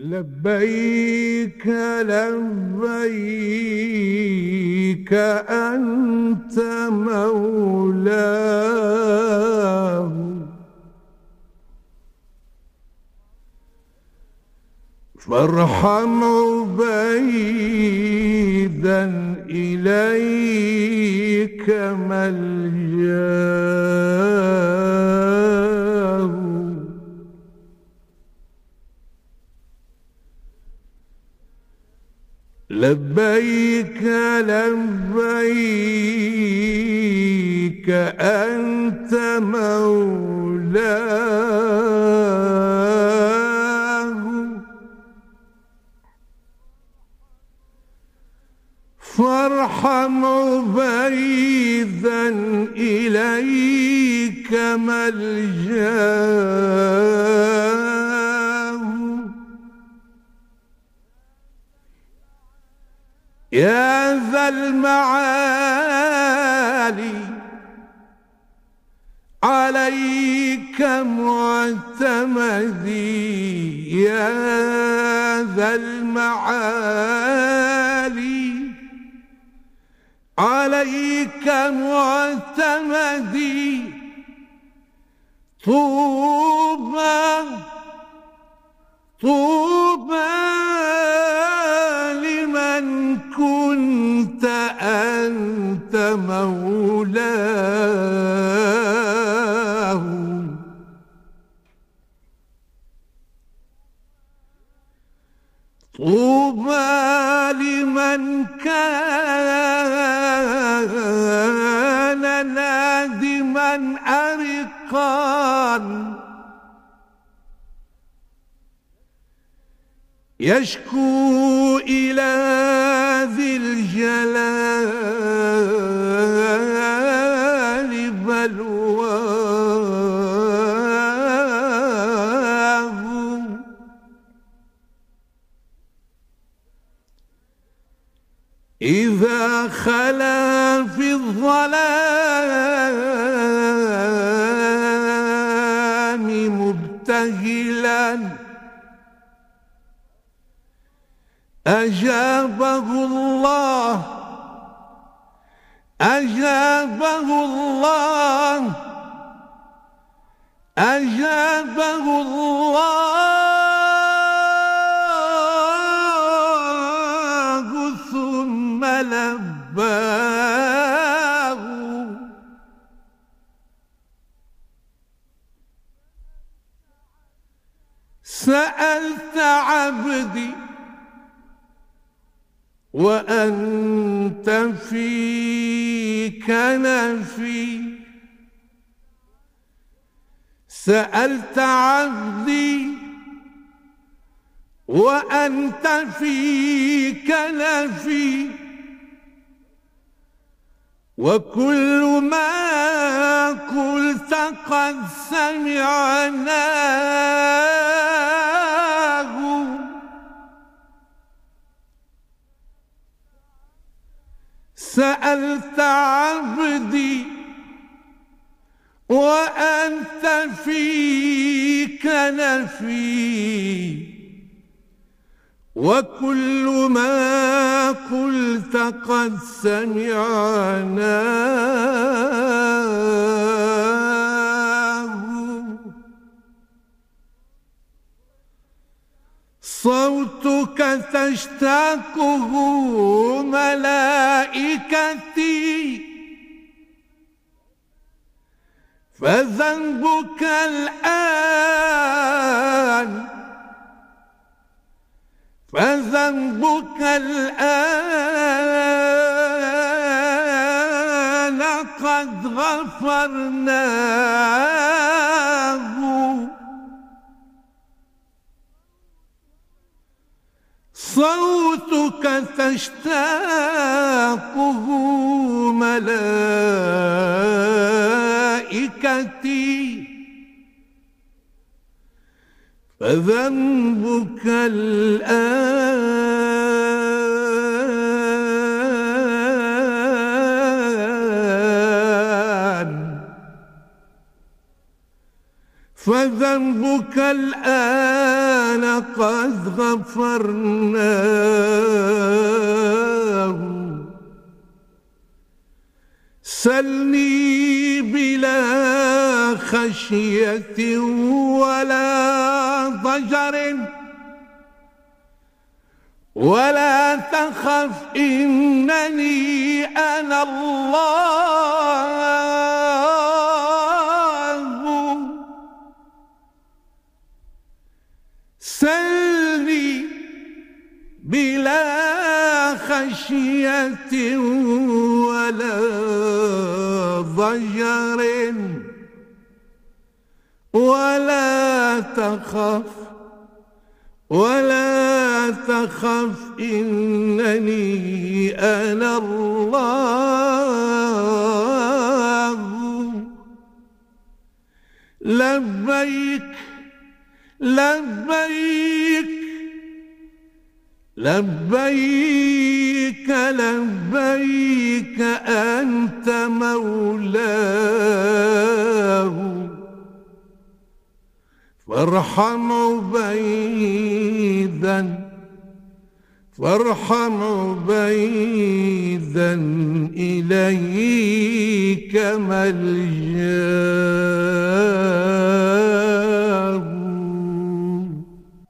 لبيك لبيك أنت مولاه. فارحم عبيدا إليك ملجاه لبيك لبيك أنت مولاه. فارحم عبيدا إليك ملجاه يا ذا المعالي عليك معتمدي. يا ذا المعالي عليك معتمدي. طوبى طوبى مولاه طوبى لمن كان نادما أرقا يشكو إلى ذي الجلال. إذا خلا في الظلام مبتهلاً أجابه الله أجابه الله أجابه سألت عبدي وأنت في كنفي سألت عبدي وأنت في كنفي وكل ما قلت قد سمعناه. سألت عبدي وأنت في كنفي وكل ما قلت قد سمعناه صوتك تشتاقه ملائكتي. فذنبك الآن فذنبك الآن قد غفرناه. صوتك تشتاقه ملائكتي. فذنبك الآن. فذنبك الآن قد غفرناه. سلني بلا خشية ولا ضجر ولا تخف إنني أنا الله. سلني بلا خشية ولا ضجر ولا تخف ولا تخف إنني أنا الله. لبيك لبيك لبيك لبيك. فارحم عبيدا فارحم عبيدا إليك ملجأ.